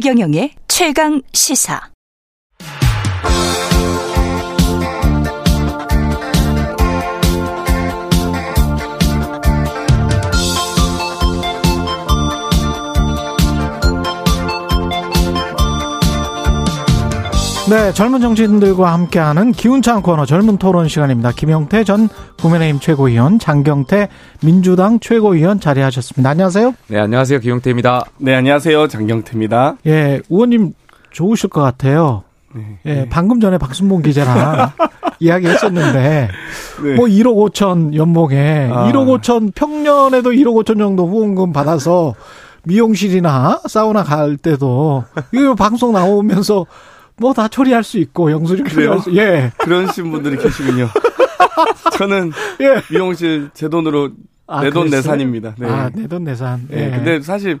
최경영의 최강 시사. 네, 젊은 정치인들과 함께하는 기운찬 코너 젊은 토론 시간입니다. 김영태 전 국민의힘 최고위원, 장경태 민주당 최고위원 자리하셨습니다. 안녕하세요. 네, 안녕하세요. 기용태입니다. 네, 안녕하세요. 장경태입니다. 예, 의원님 좋으실 것 같아요. 네. 예, 방금 전에 박순봉 기자랑 이야기했었는데 네. 뭐 1억 5천 연봉에 아. 1억 5천 평년에도 1억 5천 정도 후원금 받아서 미용실이나 사우나 갈 때도 이거 방송 나오면서 뭐 다 처리할 수 있고 영수증 그래요? 처리할 수 예. 그러신 분들이 계시군요. 저는 예. 미용실 제 돈으로 아, 내돈 그랬어요? 내산입니다. 네. 아, 내돈 내산. 네, 예. 근데 사실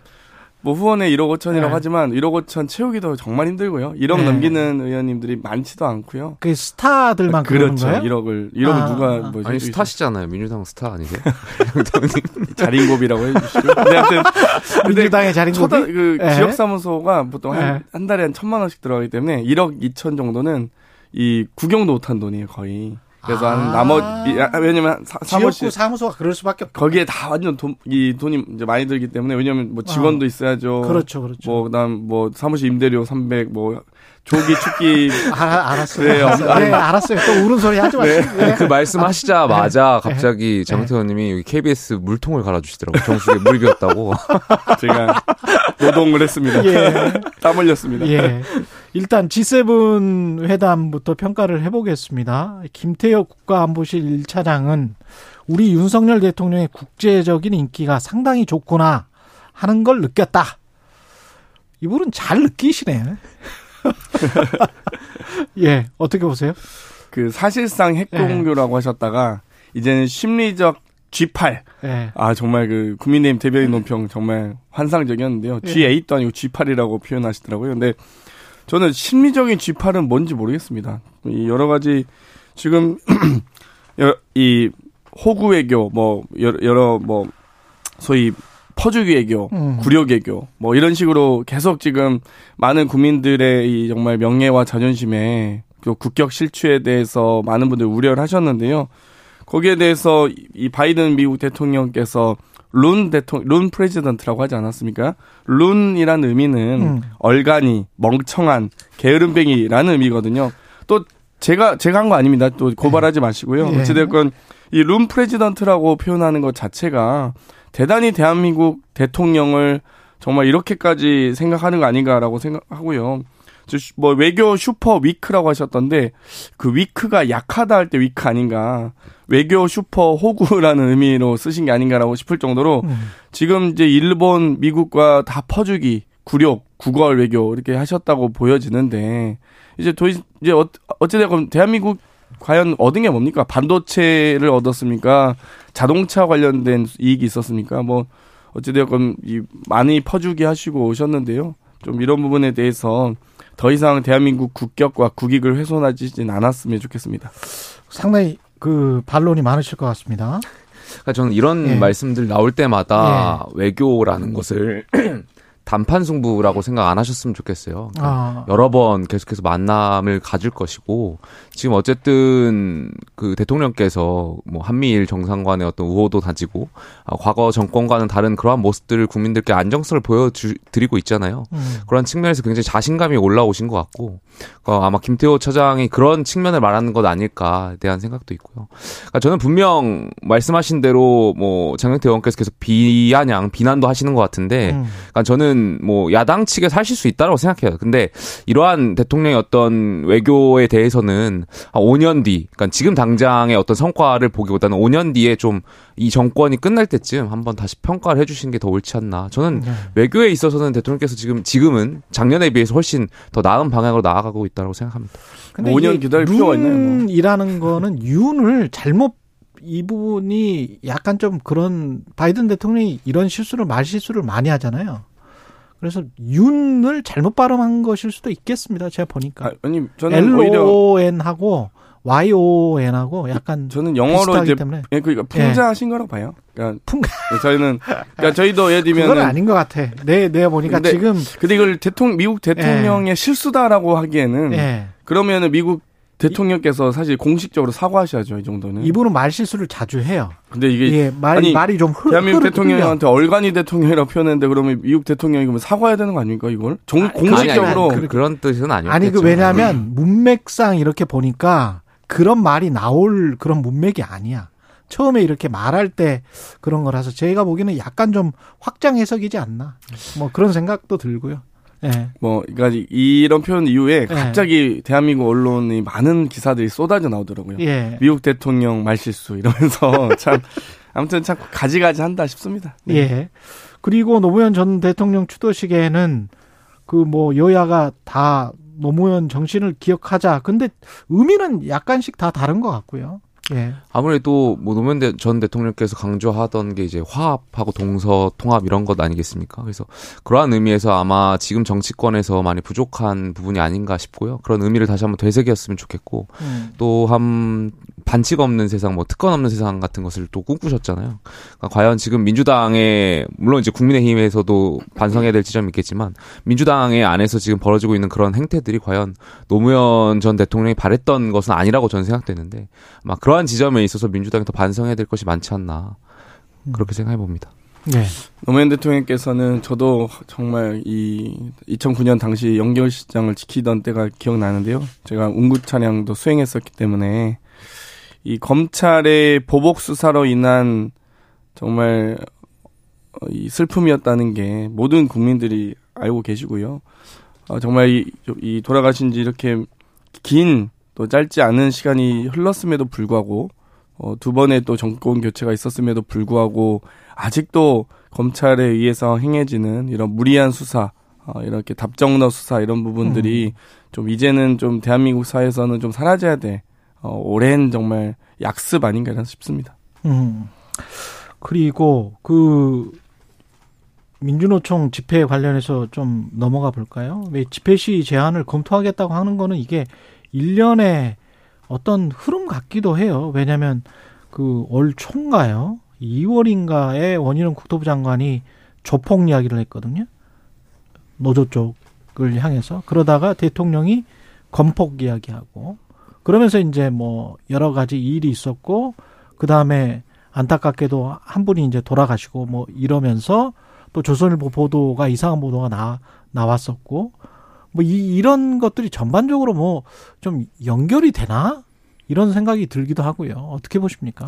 뭐 후원에 1억 5천이라고 네. 하지만 1억 5천 채우기도 정말 힘들고요. 1억 네. 넘기는 의원님들이 많지도 않고요. 그 스타들만 그렇죠. 거예요? 1억을 1억을 아, 누가 아. 뭐 아니, 스타시잖아요. 민주당 스타 아니세요? 자린고비라고 해주시고. 근데 하여튼 근데 민주당의 자린고비? 초다 그 예. 지역 사무소가 보통 한, 예. 한 달에 한 천만 원씩 들어가기 때문에 1억 2천 정도는 이 구경도 못한 돈이에요 거의. 그래서 아. 한 나머지 아, 왜냐면 사, 사무실 사무소가 그럴 수밖에 없고. 거기에 다 완전 돈, 이 돈이 이제 많이 들기 때문에 왜냐면 뭐 직원도 있어야죠. 그렇죠, 그렇죠. 뭐 그다음 뭐 사무실 임대료 300, 뭐 조기 축기 알아, 알았어요. 그래요. 알았어요. 네, 알았어요. 또 우는 소리 하지 마시고. 네. 그 말씀하시자마자 갑자기 장태 의원님이 여기 KBS 물통을 갈아주시더라고요. 정수기에 물이 비었다고. 제가 노동을 했습니다. 예. 땀 흘렸습니다. 예. 일단 G7 회담부터 평가를 해보겠습니다. 김태혁 국가안보실 1차장은 우리 윤석열 대통령의 국제적인 인기가 상당히 좋구나 하는 걸 느꼈다. 이분은 잘 느끼시네. 예, 어떻게 보세요? 그 사실상 핵공교라고 하셨다가 이제는 심리적 G8. 예. 아 정말 그 국민의힘 대변인 논평 정말 환상적이었는데요. 예. G8도 아니고 G8이라고 표현하시더라고요. 근데 저는 심리적인 G8은 뭔지 모르겠습니다. 이 여러 가지 지금 여- 이 호구 외교 뭐 여러, 여러 뭐 소위 퍼주기 외교, 음. 구력 외교 뭐 이런 식으로 계속 지금 많은 국민들의 이 정말 명예와 자존심에 그 국격 실추에 대해서 많은 분들이 우려를 하셨는데요. 거기에 대해서 이- 이 바이든 미국 대통령께서 룬 대통령, 룬 프레지던트라고 하지 않았습니까? Loon이라는 의미는 음. 얼간이, 멍청한, 게으름뱅이라는 의미거든요. 또 제가 제가 한 거 아닙니다. 또 고발하지 마시고요. 예. 어찌됐건 이 loon president라고 표현하는 것 자체가 대단히 대한민국 대통령을 정말 이렇게까지 생각하는 거 아닌가라고 생각하고요. 뭐 외교 super week라고 하셨던데 그 week가 약하다 할 때 weak 아닌가 외교 슈퍼 호구라는 의미로 쓰신 게 아닌가라고 싶을 정도로 음. 지금 이제 일본 미국과 다 퍼주기 굴욕 구걸 외교 이렇게 하셨다고 보여지는데 이제 도 이제 어, 어찌되건 대한민국 과연 얻은 게 뭡니까 반도체를 얻었습니까 자동차 관련된 이익이 있었습니까 뭐 어찌되건 이 많이 퍼주기 하시고 오셨는데요 좀 이런 부분에 대해서 더 이상 대한민국 국격과 국익을 훼손하지는 않았으면 좋겠습니다. 상당히 그 반론이 많으실 것 같습니다. 그러니까 저는 이런 예. 말씀들 나올 때마다 외교라는 것을 단판 승부라고 생각 안 하셨으면 좋겠어요. 아, 여러 번 계속해서 만남을 가질 것이고 지금 어쨌든 그 대통령께서 뭐 한미일 정상간의 어떤 우호도 다지고 아, 과거 정권과는 다른 그러한 모습들을 국민들께 안정성을 보여드리고 있잖아요. 음. 그런 측면에서 굉장히 자신감이 올라오신 것 같고 어, 아마 김태호 처장이 그런 측면을 말하는 것 아닐까에 대한 생각도 있고요. 그러니까 저는 분명 말씀하신 대로 뭐 장영태 의원께서 계속 비아냥 비난도 하시는 것 같은데 음. 그러니까 저는 뭐 야당 측에 사실 수 있다고 생각해요. 근데 이러한 대통령의 어떤 외교에 대해서는 한 5년 뒤, 그러니까 지금 당장의 어떤 성과를 보기보다는 5년 뒤에 좀 이 정권이 끝날 때쯤 한번 다시 평가를 해주시는 게 더 옳지 않나. 저는 네. 외교에 있어서는 대통령께서 지금 지금은 작년에 비해서 훨씬 더 나은 방향으로 나아가고 있다고 생각합니다. 근데 뭐 5년 이게 기다릴 필요가 있나요, 뭐. 룬이라는 거는 윤을 잘못 이 부분이 약간 좀 그런 바이든 대통령이 이런 실수를 말 실수를 많이 하잖아요. 그래서 윤을 잘못 발음한 것일 수도 있겠습니다. 제가 보니까 아, 아니 저는 오히려 LON하고 YON하고 약간 저는 영어로 이제 때문에 예, 그러니까 풍자하신 거라고 봐요. 그러니까 풍 저희는 그러니까 저희도 예를 그건 들면 아닌 것 같아. 내 내가 보니까 근데 지금 근데 이걸 대통령 미국 대통령의 실수다라고 하기에는 예. 그러면은 미국 대통령께서 사실 공식적으로 사과하셔야죠 이 정도는. 이분은 말 실수를 자주 해요. 근데 이게 예, 말 아니, 말이 좀 흐, 대한민국 흐르- 대통령한테 얼간이 대통령이라고 표현했는데 그러면 미국 대통령이 그러면 사과해야 되는 거 아닙니까 이걸? 종, 아니, 공식적으로 아니, 아니, 그, 런 뜻은 아니었겠죠. 아니 그 왜냐하면 문맥상 이렇게 보니까 그런 말이 나올 그런 문맥이 아니야. 처음에 이렇게 말할 때 그런 거라서 제가 보기에는 약간 좀 확장 해석이지 않나. 뭐 그런 생각도 들고요. 예. 뭐 그러니까 이런 표현 이후에 네. 갑자기 대한민국 언론이 많은 기사들이 쏟아져 나오더라고요. 예. 미국 대통령 말실수 이러면서 참 아무튼 참 가지가지 한다 싶습니다. 네. 예. 그리고 노무현 전 대통령 추도식에는 그 뭐 여야가 다 노무현 정신을 기억하자. 근데 의미는 약간씩 다 다른 것 같고요. 예. 아무래도 뭐 노무현 대- 전 대통령께서 강조하던 게 이제 화합하고 동서 통합 이런 것 아니겠습니까? 그래서 그러한 의미에서 아마 지금 정치권에서 많이 부족한 부분이 아닌가 싶고요. 그런 의미를 다시 한번 되새겼으면 좋겠고 음. 또한 반칙 없는 세상, 뭐 특권 없는 세상 같은 것을 또 꿈꾸셨잖아요. 그러니까 과연 지금 민주당의 물론 이제 국민의힘에서도 반성해야 될 지점이 있겠지만 민주당의 안에서 지금 벌어지고 있는 그런 행태들이 과연 노무현 전 대통령이 바랬던 것은 아니라고 저는 생각되는데 아마 그러한 지점에 있어서 민주당이 더 반성해야 될 것이 많지 않나 그렇게 생각해 봅니다. 예. 노무현 대통령께서는 저도 정말 이 2009년 당시 연결시장을 지키던 때가 기억나는데요. 제가 운구 차량도 수행했었기 때문에 이 검찰의 보복 수사로 인한 정말 어, 이 슬픔이었다는 게 모든 국민들이 알고 계시고요. 어, 정말 이, 이 돌아가신 지 이렇게 긴 또 짧지 않은 시간이 흘렀음에도 불구하고 어, 두 번의 또 정권 교체가 있었음에도 불구하고 아직도 검찰에 의해서 행해지는 이런 무리한 수사, 어, 이렇게 답정너 수사 이런 부분들이 좀 이제는 좀 대한민국 사회에서는 좀 사라져야 돼. 어, 오랜 정말 약습 아닌가 싶습니다. 음. 그리고 그 민주노총 집회 관련해서 좀 넘어가 볼까요? 왜 집회 시 제한을 검토하겠다고 하는 거는 이게 일련의 어떤 흐름 같기도 해요. 왜냐하면 그 올 총가요. 2월인가에 원희룡 국토부 장관이 조폭 이야기를 했거든요. 노조 쪽을 향해서 그러다가 대통령이 건폭 이야기하고 그러면서 이제 뭐 여러 가지 일이 있었고 그 다음에 안타깝게도 한 분이 이제 돌아가시고 뭐 이러면서 또 조선일보 보도가 이상한 보도가 나 나왔었고 뭐 이, 이런 것들이 전반적으로 뭐 좀 연결이 되나 이런 생각이 들기도 하고요. 어떻게 보십니까?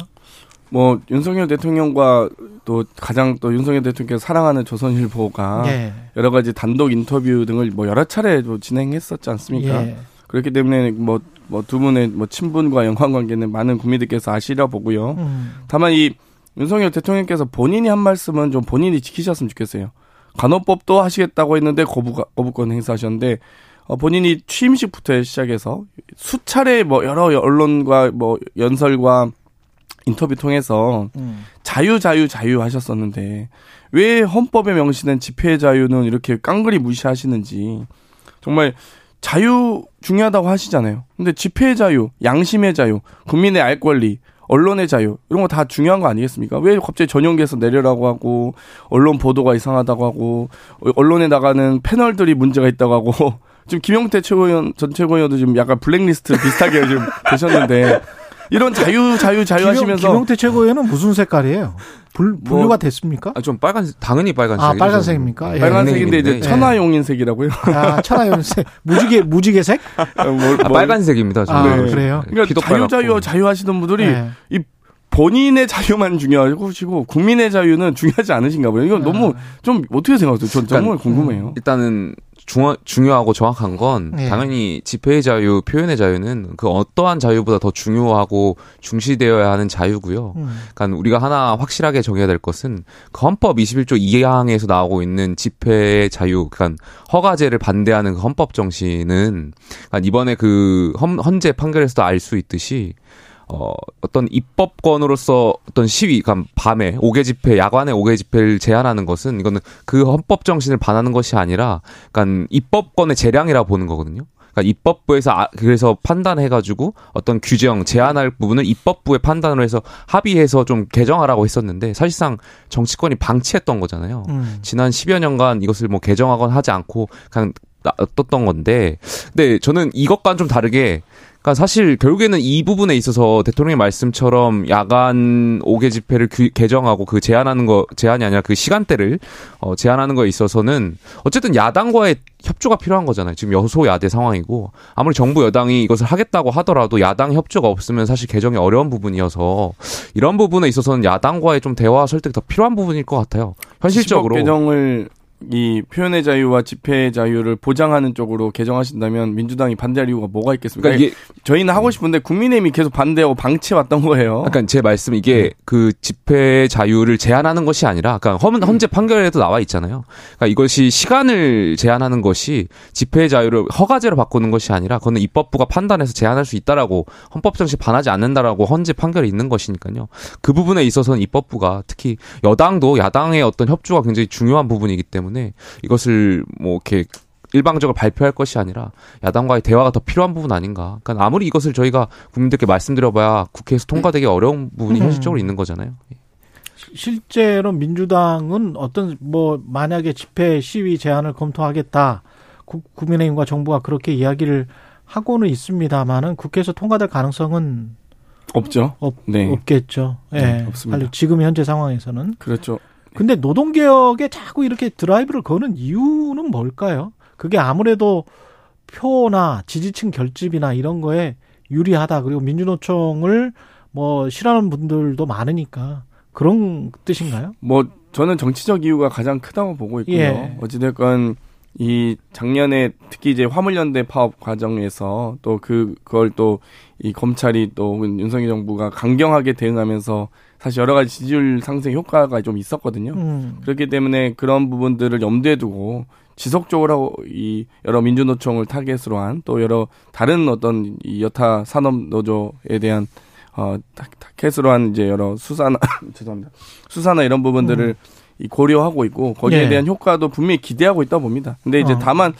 뭐 윤석열 대통령과 또 가장 또 윤석열 대통령께서 사랑하는 조선일보가 예. 여러 가지 단독 인터뷰 등을 뭐 여러 차례 또 진행했었지 않습니까? 예. 그렇기 때문에 뭐 뭐 두 분의 뭐 친분과 연관 관계는 많은 국민들께서 아시려 보고요. 음. 다만 이 윤석열 대통령께서 본인이 한 말씀은 좀 본인이 지키셨으면 좋겠어요. 간호법도 하시겠다고 했는데 거부 거부권 행사하셨는데 어, 본인이 취임식부터 시작해서 수차례 뭐 여러 언론과 뭐 연설과 인터뷰 통해서 음. 자유 자유 자유 하셨었는데 왜 헌법에 명시된 집회 자유는 이렇게 깡그리 무시하시는지 정말 자유 중요하다고 하시잖아요. 근데 집회 자유, 양심의 자유, 국민의 알 권리, 언론의 자유 이런 거 다 중요한 거 아니겠습니까? 왜 갑자기 전용기에서 내려라고 하고 언론 보도가 이상하다고 하고 어, 언론에 나가는 패널들이 문제가 있다고 하고 지금 김용태 최고위원 전 최고위원도 지금 약간 블랙리스트 비슷하게 지금 되셨는데 이런 자유 자유 자유 김용, 하시면서 김용태 최고위원은 무슨 색깔이에요? 불, 뭐- 분류가 됐습니까? 아, 좀 빨간 당연히 빨간색. 아, 빨간색입니까? 예. 빨간색인데 이제 네. 천하용인색이라고요. 아, 천하연색 무지개 무지개색? 뭐, 아, 빨간색입니다. 아, 저는. 그래요? 그러니까 자유 자유. 자유 하시던 분들이 예. 이 본인의 자유만 중요하시고 국민의 자유는 중요하지 않으신가 봐요. 이건 너무 좀 어떻게 생각하세요? 전 정말 그러니까, 궁금해요. 일단은 중요, 중요하고 정확한 건 예. 당연히 집회의 자유, 표현의 자유는 그 어떠한 자유보다 더 중요하고 중시되어야 하는 자유고요. 음. 그러니까 우리가 하나 확실하게 정해야 될 것은 그 헌법 21조 2항에서 나오고 있는 집회의 자유, 그러니까 허가제를 반대하는 그 헌법 정신은 그러니까 이번에 그 헌, 헌재 판결에서도 알 수 있듯이 어, 어떤 입법권으로서 어떤 시위, 그러니까 밤에 오개 집회, 야간에 오개 집회를 제한하는 것은 이거는 그 헌법 정신을 반하는 것이 아니라, 그러니까 입법권의 재량이라 보는 거거든요. 그러니까 입법부에서 아, 그래서 판단해가지고 어떤 규정 제한할 부분을 입법부의 판단으로 해서 합의해서 좀 개정하라고 했었는데 사실상 정치권이 방치했던 거잖아요. 음. 지난 10여 년간 이것을 뭐 개정하거나 하지 않고 그냥 놔뒀던 건데, 근데 저는 이것과는 좀 다르게 그러니까 사실 결국에는 이 부분에 있어서 대통령의 말씀처럼 야간 5개 집회를 규, 개정하고 그 제한하는 거 제한이 아니라 그 시간대를 어 제한하는 거에 있어서는 어쨌든 야당과의 협조가 필요한 거잖아요. 지금 여소야대 상황이고 아무리 정부 여당이 이것을 하겠다고 하더라도 야당 협조가 없으면 사실 개정이 어려운 부분이어서 이런 부분에 있어서는 야당과의 좀 대화 설득이 더 필요한 부분일 것 같아요. 현실적으로 개정을 이 표현의 자유와 집회의 자유를 보장하는 쪽으로 개정하신다면 민주당이 반대할 이유가 뭐가 있겠습니까? 그러니까 이게 저희는 하고 싶은데 국민의힘이 계속 반대하고 방치해 왔던 거예요. 그러니까 제 말씀 이게 그 집회 자유를 제한하는 것이 아니라 그러니까 헌, 헌재 판결에도 나와 있잖아요. 그러니까 이것이 시간을 제한하는 것이 집회 자유를 허가제로 바꾸는 것이 아니라 그거는 입법부가 판단해서 제한할 수 있다라고 헌법 정시 반하지 않는다라고 헌재 판결이 있는 것이니까요. 그 부분에 있어서는 입법부가 특히 여당도 야당의 어떤 협조가 굉장히 중요한 부분이기 때문에 이것을 뭐 이렇게 일방적으로 발표할 것이 아니라 야당과의 대화가 더 필요한 부분 아닌가. 그러니까 아무리 이것을 저희가 국민들께 말씀드려봐야 국회에서 통과되기 어려운 부분이 음. 현실적으로 있는 거잖아요. 실제로 민주당은 어떤 뭐 만약에 집회 시위 제한을 검토하겠다. 국, 국민의힘과 정부가 그렇게 이야기를 하고는 있습니다만은 국회에서 통과될 가능성은 없죠. 없, 네. 없겠죠. 예. 네, 없습니다. 지금 현재 상황에서는. 그렇죠. 근데 노동개혁에 자꾸 이렇게 드라이브를 거는 이유는 뭘까요? 그게 아무래도 표나 지지층 결집이나 이런 거에 유리하다. 그리고 민주노총을 뭐 싫어하는 분들도 많으니까 그런 뜻인가요? 뭐 저는 정치적 이유가 가장 크다고 보고 있고요. 예. 어찌됐건 이 작년에 특히 이제 화물연대 파업 과정에서 또 그 그걸 또 이 검찰이 또 윤석열 정부가 강경하게 대응하면서 사실 여러 가지 지지율 상승 효과가 좀 있었거든요. 음. 그렇기 때문에 그런 부분들을 염두에 두고 지속적으로 이 여러 민주노총을 타겟으로 한 또 여러 다른 어떤 이 여타 산업 노조에 대한 어 타- 타겟으로 한 이제 여러 수사나 죄송합니다 수사나 이런 부분들을 이 고려하고 있고 거기에 네. 대한 효과도 분명히 기대하고 있다 봅니다. 근데 이제 어. 다만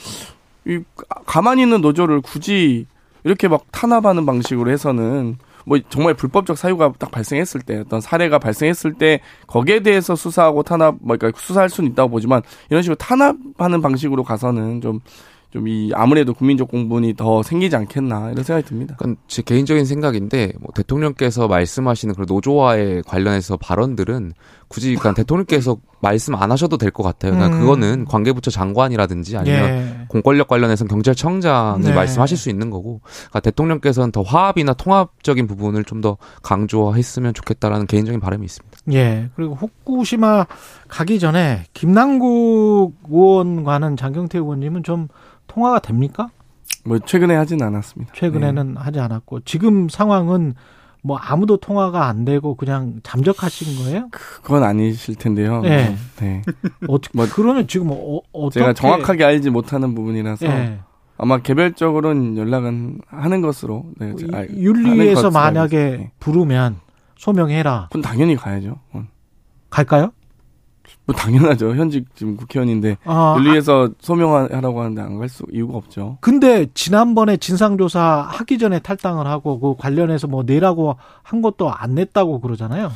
이 가만히 있는 노조를 굳이 이렇게 막 탄압하는 방식으로 해서는 뭐 정말 불법적 사유가 딱 발생했을 때 어떤 사례가 발생했을 때 거기에 대해서 수사하고 탄압 뭐 그러니까 수사할 수는 있다고 보지만 이런 식으로 탄압하는 방식으로 가서는 좀 좀 이 아무래도 국민적 공분이 더 생기지 않겠나 이런 생각이 듭니다. 그건 제 개인적인 생각인데 뭐 대통령께서 말씀하시는 그런 노조와의 관련해서 발언들은 굳이 그냥 대통령께서 말씀 안 하셔도 될 것 같아요. 그러니까 음. 그거는 관계부처 장관이라든지 아니면 예. 공권력 관련해서는 경찰청장이 네. 말씀하실 수 있는 거고 그러니까 대통령께서는 더 화합이나 통합적인 부분을 좀 더 강조했으면 좋겠다라는 개인적인 바람이 있습니다. 예. 그리고 후쿠시마 가기 전에 김남국 의원과는 장경태 의원님은 좀 통화가 됩니까? 뭐 최근에 하진 않았습니다. 최근에는 네. 하지 않았고 지금 상황은 뭐 아무도 통화가 안 되고 그냥 잠적하신 거예요? 그건 아니실 텐데요. 네. 네. 어떻게 뭐 그러면 지금 어, 어떻게 제가 정확하게 알지 못하는 부분이라서 예. 아마 개별적으로는 연락은 하는 것으로 네, 알- 하는 윤리에서 것으로 만약에. 네. 부르면 소명해라 그건 당연히 가야죠. 어. 갈까요? 뭐 당연하죠. 현직 지금 국회의원인데 아, 윤리에서 소명하라고 하는데 안 갈 수 이유가 없죠. 근데 지난번에 진상조사 하기 전에 탈당을 하고 그 관련해서 뭐 내라고 한 것도 안 냈다고 그러잖아요.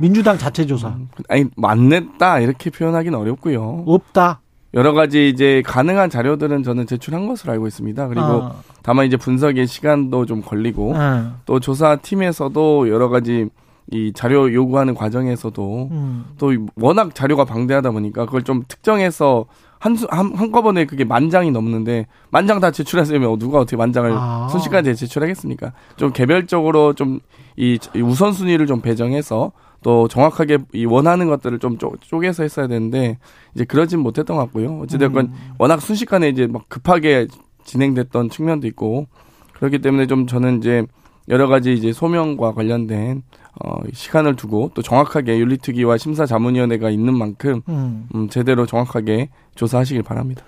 민주당 자체 조사 음, 아니 뭐안 냈다 이렇게 표현하기는 어렵고요. 없다. 여러 가지 이제 가능한 자료들은 저는 제출한 것으로 알고 있습니다. 그리고 아, 다만 이제 분석의 시간도 좀 걸리고 아, 또 조사팀에서도 여러 가지 이 자료 요구하는 과정에서도 음, 또 워낙 자료가 방대하다 보니까 그걸 좀 특정해서 한, 수- 한, 한꺼번에 그게 만 장이 넘는데 만 장 다 제출하시면 누가 어떻게 만 장을 아. 순식간에 제출하겠습니까? 좀 개별적으로 좀 이 우선순위를 좀 배정해서 또 정확하게 이 원하는 것들을 좀 쪼, 쪼개서 했어야 되는데 이제 그러진 못했던 것 같고요. 어찌됐건 음. 워낙 순식간에 이제 막 급하게 진행됐던 측면도 있고 그렇기 때문에 좀 저는 이제 여러 가지 이제 소명과 관련된 어 시간을 두고 또 정확하게 윤리특위와 심사자문위원회가 있는 만큼 음. 음 제대로 정확하게 조사하시길 바랍니다.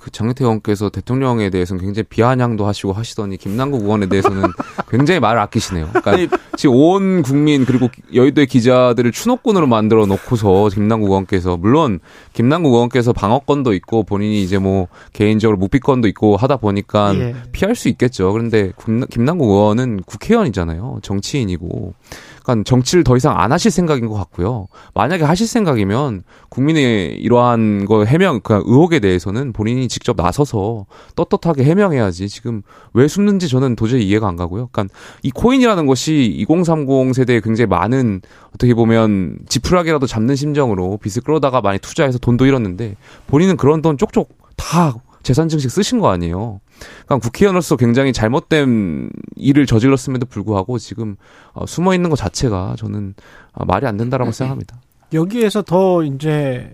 그 장혜태 의원께서 대통령에 대해서는 굉장히 비아냥도 하시고 하시더니 김남국 의원에 대해서는 굉장히 말을 아끼시네요. 그러니까 지금 온 국민 그리고 여의도의 기자들을 추노꾼으로 만들어 놓고서 김남국 의원께서 물론 김남국 의원께서 방어권도 있고 본인이 이제 뭐 개인적으로 묵비권도 있고 하다 보니까 예. 피할 수 있겠죠. 그런데 김- 김남국 의원은 국회의원이잖아요. 정치인이고. 그러니까 정치를 더 이상 안 하실 생각인 것 같고요. 만약에 하실 생각이면 국민의 이러한 거 해명, 그 의혹에 대해서는 본인 이 직접 나서서 떳떳하게 해명해야지. 지금 왜 숨는지 저는 도저히 이해가 안 가고요. 그러니까 이 코인이라는 것이 2030 세대에 굉장히 많은 어떻게 보면 지푸라기라도 잡는 심정으로 빚을 끌어다가 많이 투자해서 돈도 잃었는데 본인은 그런 돈 쪽쪽 다 재산 증식 쓰신 거 아니에요. 그러니까 국회의원으로서 굉장히 잘못된 일을 저질렀음에도 불구하고 지금 어, 숨어 있는 것 자체가 저는 어, 말이 안 된다라고 생각합니다. 여기에서 더 이제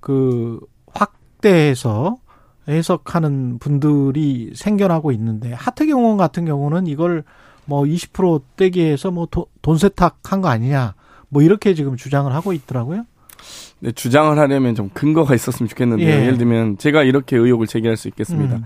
그 확대해서 해석하는 분들이 생겨나고 있는데 하태경 의원 같은 경우는 이걸 뭐 20% 떼기 해서 뭐 돈 세탁한 거 아니냐 뭐 이렇게 지금 주장을 하고 있더라고요. 네, 주장을 하려면 좀 근거가 있었으면 좋겠는데요. 예. 예. 를 들면 제가 이렇게 의혹을 제기할 수 있겠습니다. 음.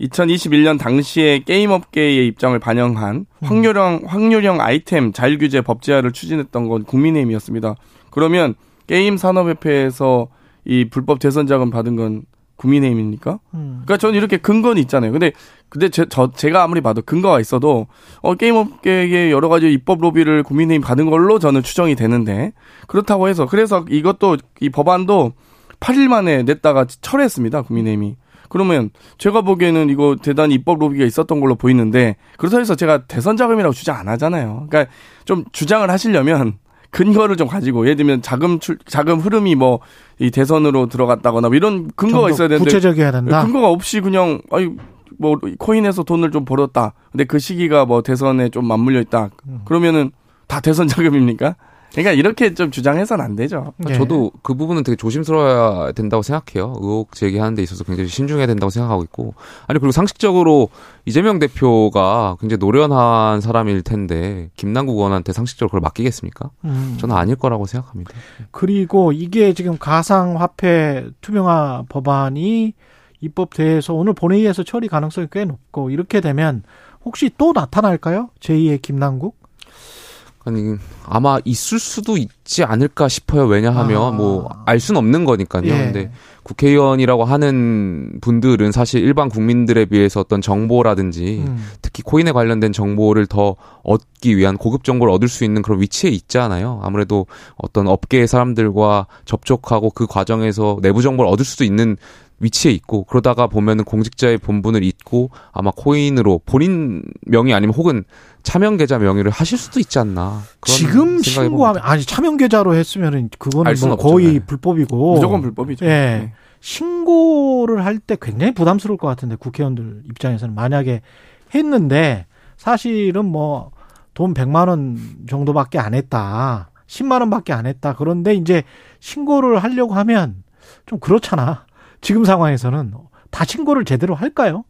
2021년 당시에 게임업계의 입장을 반영한 음. 확률형 확률형 아이템 자율규제 법제화를 추진했던 건 국민의힘이었습니다. 그러면 게임 산업협회에서 이 불법 대선 자금 받은 건 국민의힘입니까? 음. 그러니까 저는 이렇게 근거는 있잖아요. 근데 근데 제, 저 제가 아무리 봐도 근거가 있어도 어 게임업계의 여러 가지 입법 로비를 국민의힘 받은 걸로 저는 추정이 되는데 그렇다고 해서 그래서 이것도 이 법안도 8일 만에 냈다가 철회했습니다. 국민의힘이. 그러면 제가 보기에는 이거 대단히 입법 로비가 있었던 걸로 보이는데 그렇다고 해서 제가 대선 자금이라고 주장 안 하잖아요. 그러니까 좀 주장을 하시려면 근거를 좀 가지고 예를 들면 자금 출 자금 흐름이 뭐 이 대선으로 들어갔다거나 뭐 이런 근거가 있어야 되는데 구체적이어야 된다. 근거가 없이 그냥 아니 뭐 코인에서 돈을 좀 벌었다. 근데 그 시기가 뭐 대선에 좀 맞물려 있다. 음. 그러면은 다 대선 자금입니까? 그러니까 이렇게 좀 주장해서는 안 되죠. 예. 저도 그 부분은 되게 조심스러워야 된다고 생각해요. 의혹 제기하는 데 있어서 굉장히 신중해야 된다고 생각하고 있고. 아니, 그리고 상식적으로 이재명 대표가 굉장히 노련한 사람일 텐데, 김남국 의원한테 상식적으로 그걸 맡기겠습니까? 음. 저는 아닐 거라고 생각합니다. 그리고 이게 지금 가상화폐 투명화 법안이 입법돼서 오늘 본회의에서 처리 가능성이 꽤 높고 이렇게 되면 혹시 또 나타날까요? 제2의 김남국? 아니 아마 있을 수도 있지 않을까 싶어요. 왜냐하면 아. 뭐알 수는 없는 거니까요. 예. 근데 국회의원이라고 하는 분들은 사실 일반 국민들에 비해서 어떤 정보라든지 음. 특히 코인에 관련된 정보를 더 얻기 위한 고급 정보를 얻을 수 있는 그런 위치에 있잖아요. 아무래도 어떤 업계의 사람들과 접촉하고 그 과정에서 내부 정보를 얻을 수도 있는 위치에 있고 그러다가 보면은 공직자의 본분을 잊고 아마 코인으로 본인 명의 아니면 혹은 차명 계좌 명의를 하실 수도 있지 않나. 지금 신고하면. 아니 차명 계좌로 했으면은 그거는 뭐. 거의 네. 불법이고 무조건 불법이죠. 예. 네. 신고를 할 때 굉장히 부담스러울 것 같은데 국회의원들 입장에서는 만약에 했는데 사실은 뭐 돈 100만 원 정도밖에 안 했다. 10만 원밖에 안 했다. 그런데 이제 신고를 하려고 하면 좀 그렇잖아. 지금 상황에서는 다 신고를 제대로 할까요?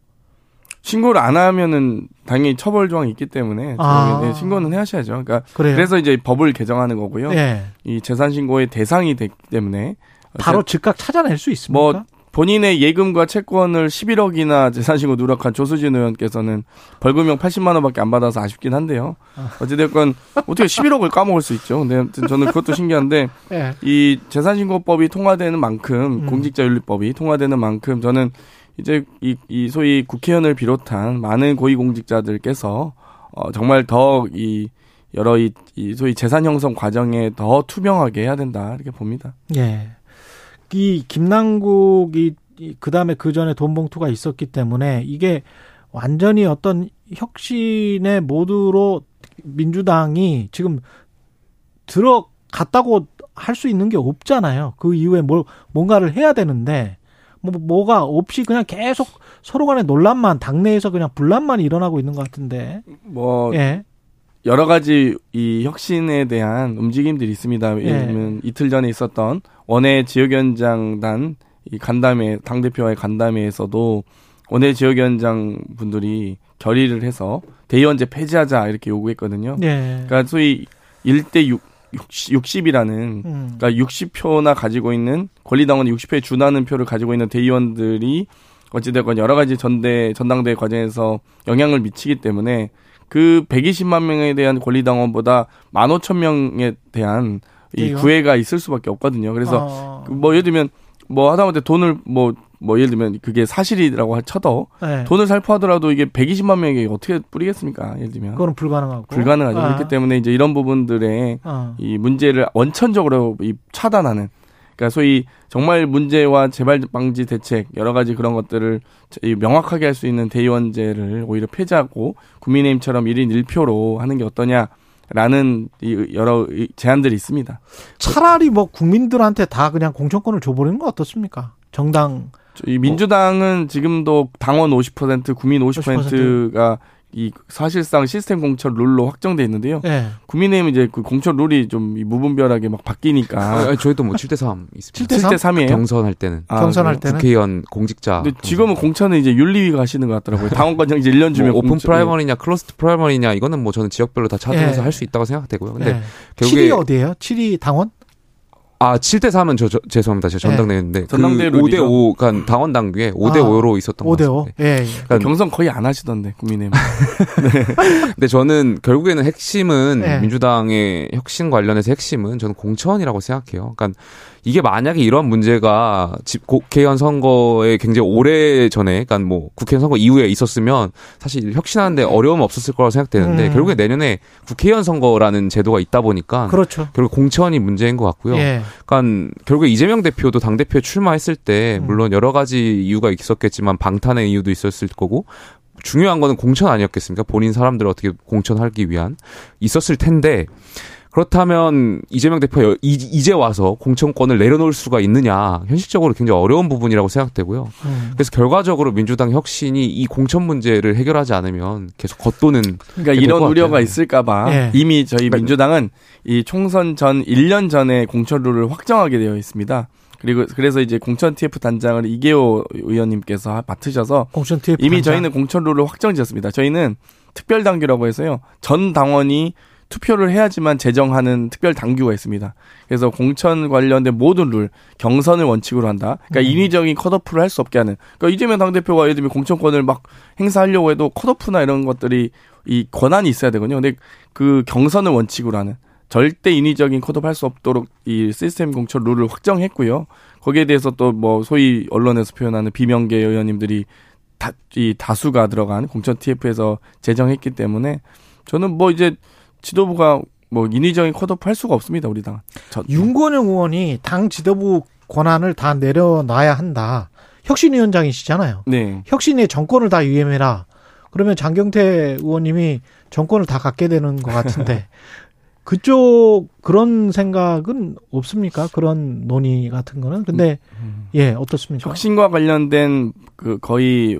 신고를 안 하면은 당연히 처벌 조항이 있기 때문에 아. 네, 신고는 하셔야죠. 그러니까 그래요. 그래서 이제 법을 개정하는 거고요. 예. 이 재산 신고의 대상이 되기 때문에 바로 즉각 찾아낼 수 있습니까? 뭐 본인의 예금과 채권을 11억이나 재산신고 누락한 조수진 의원께서는 벌금형 80만 원밖에 안 받아서 아쉽긴 한데요. 어찌됐건 어떻게 11억을 까먹을 수 있죠. 근데 아무튼 저는 그것도 신기한데 예. 이 재산신고법이 통과되는 만큼 음. 공직자윤리법이 통과되는 만큼 저는 이제 이, 이 소위 국회의원을 비롯한 많은 고위공직자들께서 어, 정말 더이 여러 이, 이 소위 재산 형성 과정에 더 투명하게 해야 된다 이렇게 봅니다. 예. 이 김남국이 그 다음에 그 전에 돈봉투가 있었기 때문에 이게 완전히 어떤 혁신의 모드로 민주당이 지금 들어갔다고 할 수 있는 게 없잖아요. 그 이후에 뭘 뭔가를 해야 되는데 뭐 뭐가 없이 그냥 계속 서로 간의 논란만 당내에서 그냥 분란만 일어나고 있는 것 같은데. 뭐 예. 여러 가지 이 혁신에 대한 움직임들이 있습니다. 예. 예를 들면 이틀 전에 있었던 원외 지역위원장단 이 간담회 당 대표와의 간담회에서도 원외 지역위원장 분들이 결의를 해서 대의원제 폐지하자 이렇게 요구했거든요. 예. 그러니까 소위 1대 6, 60 이라는 음. 그러니까 60표나 가지고 있는 권리당원 60표에 준하는 표를 가지고 있는 대의원들이 어찌됐건 여러 가지 전대 전당대 과정에서 영향을 미치기 때문에 그 120만 명에 대한 권리당원보다 15,000명에 대한 이? 구애가 있을 수밖에 없거든요. 그래서 어, 그뭐 예를 들면 뭐 하다못해 돈을 뭐뭐 예를 들면 그게 사실이라고 쳐도 네. 돈을 살포하더라도 이게 120만 명에게 어떻게 뿌리겠습니까? 예를 들면 그거는 불가능하고 불가능하죠. 아, 그렇기 때문에 이제 이런 부분들에 어. 이 문제를 원천적으로 이 차단하는 그러니까 소위 정말 문제와 재발 방지 대책 여러 가지 그런 것들을 이 명확하게 할 수 있는 대의원제를 오히려 폐지하고 국민의힘처럼 1인 1표로 하는 게 어떠냐 라는 이 여러 이 제안들이 있습니다. 차라리 뭐 국민들한테 다 그냥 공천권을 줘버리는 거 어떻습니까? 정당 이 민주당은 지금도 당원 50% 국민 50%가 이 사실상 시스템 공천 룰로 확정돼 있는데요. 예. 국민의힘은 이제 그 공천 룰이 좀이 무분별하게 막 바뀌니까 아, 저희도 뭐 7대 3 있습니다. 7대 3? 7대 3이에요. 경선할 때는 아, 경선할 그래요? 때는 국회의원 공직자. 근데 지금은 공천은 이제 윤리위가 하시는 것 같더라고요. 당원과정 이제 1년 주면 뭐 오픈 공천- primary냐 closed primary냐 이거는 뭐 저는 지역별로 다 차등해서 예. 할수 있다고 생각되고요. 근데 예. 결국에 7위 어디예요? 7위 당원? 아 7대 3은 저, 저 죄송합니다. 제가 전당대회인데 그 전당대회 5대 룰이죠. 5 그러니까 당원 당규에 5대 아, 5로 있었던 것 5대 5. 같습니다. 예. 예. 그러니까 경선 거의 안 하시던데 국민의힘. 근데 저는 결국에는 핵심은 네. 민주당의 혁신 관련해서 핵심은 저는 공천이라고 생각해요. 그러니까 이게 만약에 이런 문제가 집 국회의원 선거에 굉장히 오래 전에, 그러니까 뭐 국회의원 선거 이후에 있었으면 사실 혁신하는데 어려움 없었을 거라고 생각되는데 음. 결국에 내년에 국회의원 선거라는 제도가 있다 보니까 그렇죠. 결국 공천이 문제인 것 같고요. 예. 그러니까 결국에 이재명 대표도 당 대표에 출마했을 때 음. 물론 여러 가지 이유가 있었겠지만 방탄의 이유도 있었을 거고 중요한 거는 공천 아니었겠습니까? 본인 사람들을 어떻게 공천하기 위한 있었을 텐데 그렇다면 이재명 대표 이- 이제 와서 공천권을 내려놓을 수가 있느냐 현실적으로 굉장히 어려운 부분이라고 생각되고요. 음. 그래서 결과적으로 민주당 혁신이 이 공천 문제를 해결하지 않으면 계속 겉도는 그러니까 이런 같아요. 우려가 있을까봐 예. 이미 저희 그러니까- 민주당은 이 총선 전 1년 전에 공천 룰을 확정하게 되어 있습니다. 그리고 그래서 이제 공천 TF 단장을 이계호 의원님께서 맡으셔서 공천 TF 이미 단장. 저희는 공천 룰을 확정지었습니다. 저희는 특별 당규라고 해서요. 전 당원이 투표를 해야지만 제정하는 특별 당규가 있습니다. 그래서 공천 관련된 모든 룰, 경선을 원칙으로 한다. 그러니까 음. 인위적인 컷오프를 할 수 없게 하는. 그러니까 이재명 당대표가 예를 들면 공천권을 막 행사하려고 해도 컷오프나 이런 것들이 이 권한이 있어야 되거든요. 근데 그 경선을 원칙으로 하는 절대 인위적인 컷오프 할 수 없도록 이 시스템 공천 룰을 확정했고요. 거기에 대해서 또 뭐 소위 언론에서 표현하는 비명계 의원님들이 다, 이 다수가 들어간 공천 TF에서 제정했기 때문에 저는 뭐 이제 지도부가 뭐 인위적인 컷오프 할 수가 없습니다, 우리 당은. 저- 윤건영 의원이 당 지도부 권한을 다 내려놔야 한다. 혁신위원장이시잖아요. 네. 혁신의 정권을 다 위임해라. 그러면 장경태 의원님이 정권을 다 갖게 되는 것 같은데 그쪽 그런 생각은 없습니까? 그런 논의 같은 거는. 근데 예 어떻습니까? 혁신과 관련된 그 거의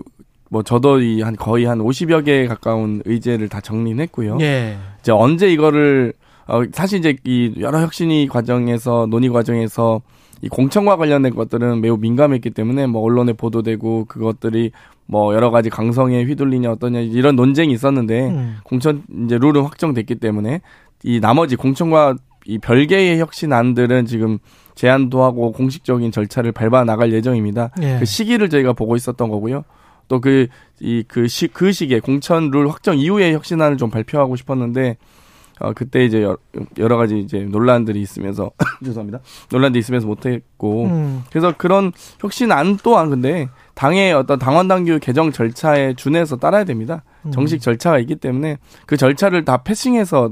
뭐 저도 이 한 거의 한 50여 개에 가까운 의제를 다 정리했고요. 예. 이제 언제 이거를 어 사실 이제 이 여러 혁신이 과정에서 논의 과정에서 이 공천과 관련된 것들은 매우 민감했기 때문에 뭐 언론에 보도되고 그것들이 뭐 여러 가지 강성에 휘둘리냐 어떠냐 이런 논쟁이 있었는데 음. 공천 이제 룰은 확정됐기 때문에 이 나머지 공천과 이 별개의 혁신안들은 지금 제안도 하고 공식적인 절차를 밟아 나갈 예정입니다. 예. 그 시기를 저희가 보고 있었던 거고요. 또 그 이 그 시 그 시기에 공천 룰 확정 이후에 혁신안을 좀 발표하고 싶었는데 어 그때 이제 여- 여러 가지 이제 논란들이 있으면서 죄송합니다. 논란들이 있으면서 못했고 음. 그래서 그런 혁신안 또한 근데 당의 어떤 당원 당규 개정 절차에 준해서 따라야 됩니다. 음. 정식 절차가 있기 때문에 그 절차를 다 패싱해서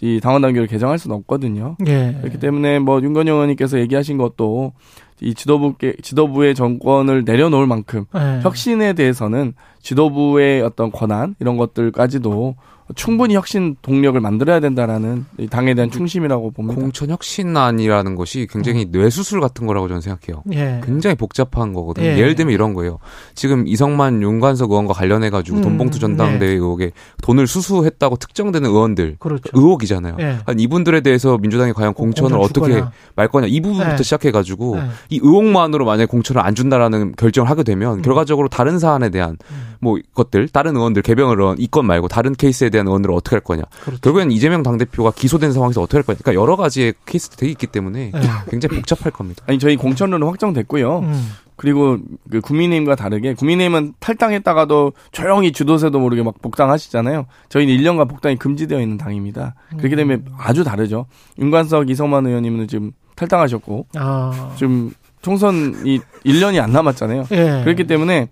이 당원 당규를 개정할 수는 없거든요. 예. 그렇기 때문에 뭐 윤건영 의원님께서 얘기하신 것도 이 지도부께 지도부의 정권을 내려놓을 만큼 예. 혁신에 대해서는 지도부의 어떤 권한 이런 것들까지도 충분히 혁신 동력을 만들어야 된다라는 이 당에 대한 충심이라고 봅니다. 공천 혁신안이라는 것이 굉장히 뇌수술 같은 거라고 저는 생각해요. 예. 굉장히 복잡한 거거든요. 예. 예를 들면 이런 거예요. 지금 이성만 윤관석 의원과 관련해 가지고 음, 돈봉투 전당대회 의혹에 돈을 수수했다고 특정되는 의원들 그렇죠. 의혹이잖아요. 예. 한 이분들에 대해서 민주당이 과연 공천을 공천 어떻게 주거나. 말 거냐 이 부분부터 네. 시작해 가지고 네. 이 의혹만으로 만약에 공천을 안 준다라는 결정을 하게 되면 결과적으로 다른 사안에 대한 음. 뭐 것들 다른 의원들 개병 의원 이건 말고 다른 케이스에 대한 의원들을 어떻게 할 거냐. 그렇죠. 결국엔 이재명 당대표가 기소된 상황에서 어떻게 할 거냐. 그러니까 여러 가지의 케이스들이 있기 때문에 예. 굉장히 복잡할 겁니다. 아니 저희 공천론은 확정됐고요. 음. 그리고 그 국민의힘과 다르게 국민의힘은 탈당했다가도 조용히 주도세도 모르게 막 복당하시잖아요. 저희는 1년간 복당이 금지되어 있는 당입니다. 그렇기 때문에 아주 다르죠. 윤관석, 이성만 의원님은 지금 탈당하셨고 아. 지금 총선이 1년이 안 남았잖아요. 예. 그렇기 때문에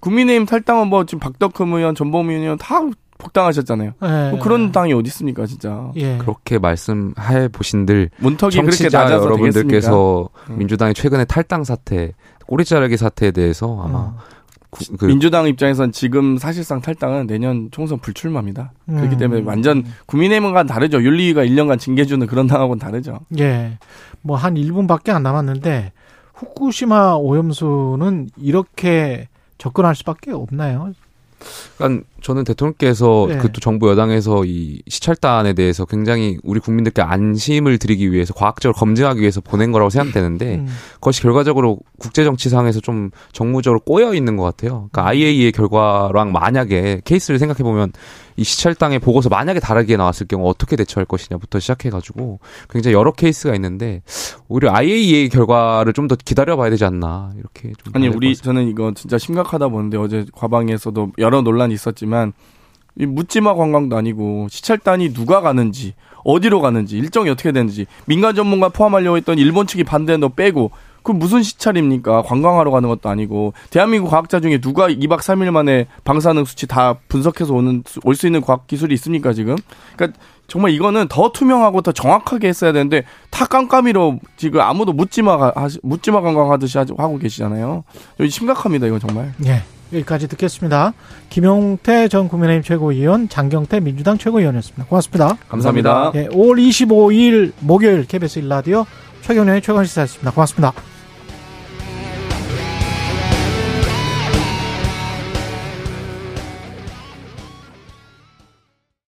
국민의힘 탈당은 뭐 지금 박덕흠 의원, 전범 의원 다 복당하셨잖아요. 예. 뭐 그런 당이 어디 있습니까, 진짜. 예. 그렇게 말씀해 보신들 문턱이 그렇게 정치자 낮아서 되겠습니까? 여러분들께서 음. 민주당의 최근의 탈당 사태, 꼬리 자르기 사태에 대해서 아마 어. 구- 그 민주당 입장에선 지금 사실상 탈당은 내년 총선 불출마입니다. 그렇기 음. 때문에 완전 국민의힘과는 다르죠. 윤리위가 1년간 징계 주는 그런 당하고는 다르죠. 예. 뭐 한 1분밖에 안 남았는데 후쿠시마 오염수는 이렇게 접근할 수밖에 없나요? 그러니까 저는 대통령께서 네. 그또 정부 여당에서 이 시찰단에 대해서 굉장히 우리 국민들께 안심을 드리기 위해서 과학적으로 검증하기 위해서 보낸 거라고 생각되는데 음. 그것이 결과적으로 국제 정치상에서 좀 정무적으로 꼬여 있는 것 같아요. 그러니까 IAEA 결과랑 만약에 케이스를 생각해 보면 이 시찰당의 보고서 만약에 다르게 나왔을 경우 어떻게 대처할 것이냐부터 시작해가지고 굉장히 여러 케이스가 있는데 오히려 IAEA 결과를 좀 더 기다려봐야 되지 않나 이렇게 좀 아니 우리. 저는 이거 진짜 심각하다 보는데 어제 과방에서도 여러 논란이 있었지만 이 묻지마 관광도 아니고 시찰단이 누가 가는지 어디로 가는지 일정이 어떻게 되는지 민간 전문가 포함하려고 했던 일본 측이 반대한 너 빼고 그 무슨 시찰입니까? 관광하러 가는 것도 아니고 대한민국 과학자 중에 누가 2박 3일 만에 방사능 수치 다 분석해서 오는 올 수 있는 과학 기술이 있습니까 지금? 그러니까 정말 이거는 더 투명하고 더 정확하게 했어야 되는데 다 깜깜이로 지금 아무도 묻지마 묻지마 관광하듯이 하고 계시잖아요. 심각합니다 이건 정말. 예. 여기까지 듣겠습니다. 김용태 전 국민의힘 최고위원, 장경태 민주당 최고위원이었습니다. 고맙습니다. 감사합니다. 예, 5월 25일 목요일 KBS 1라디오 최경련의 최강시사였습니다. 고맙습니다.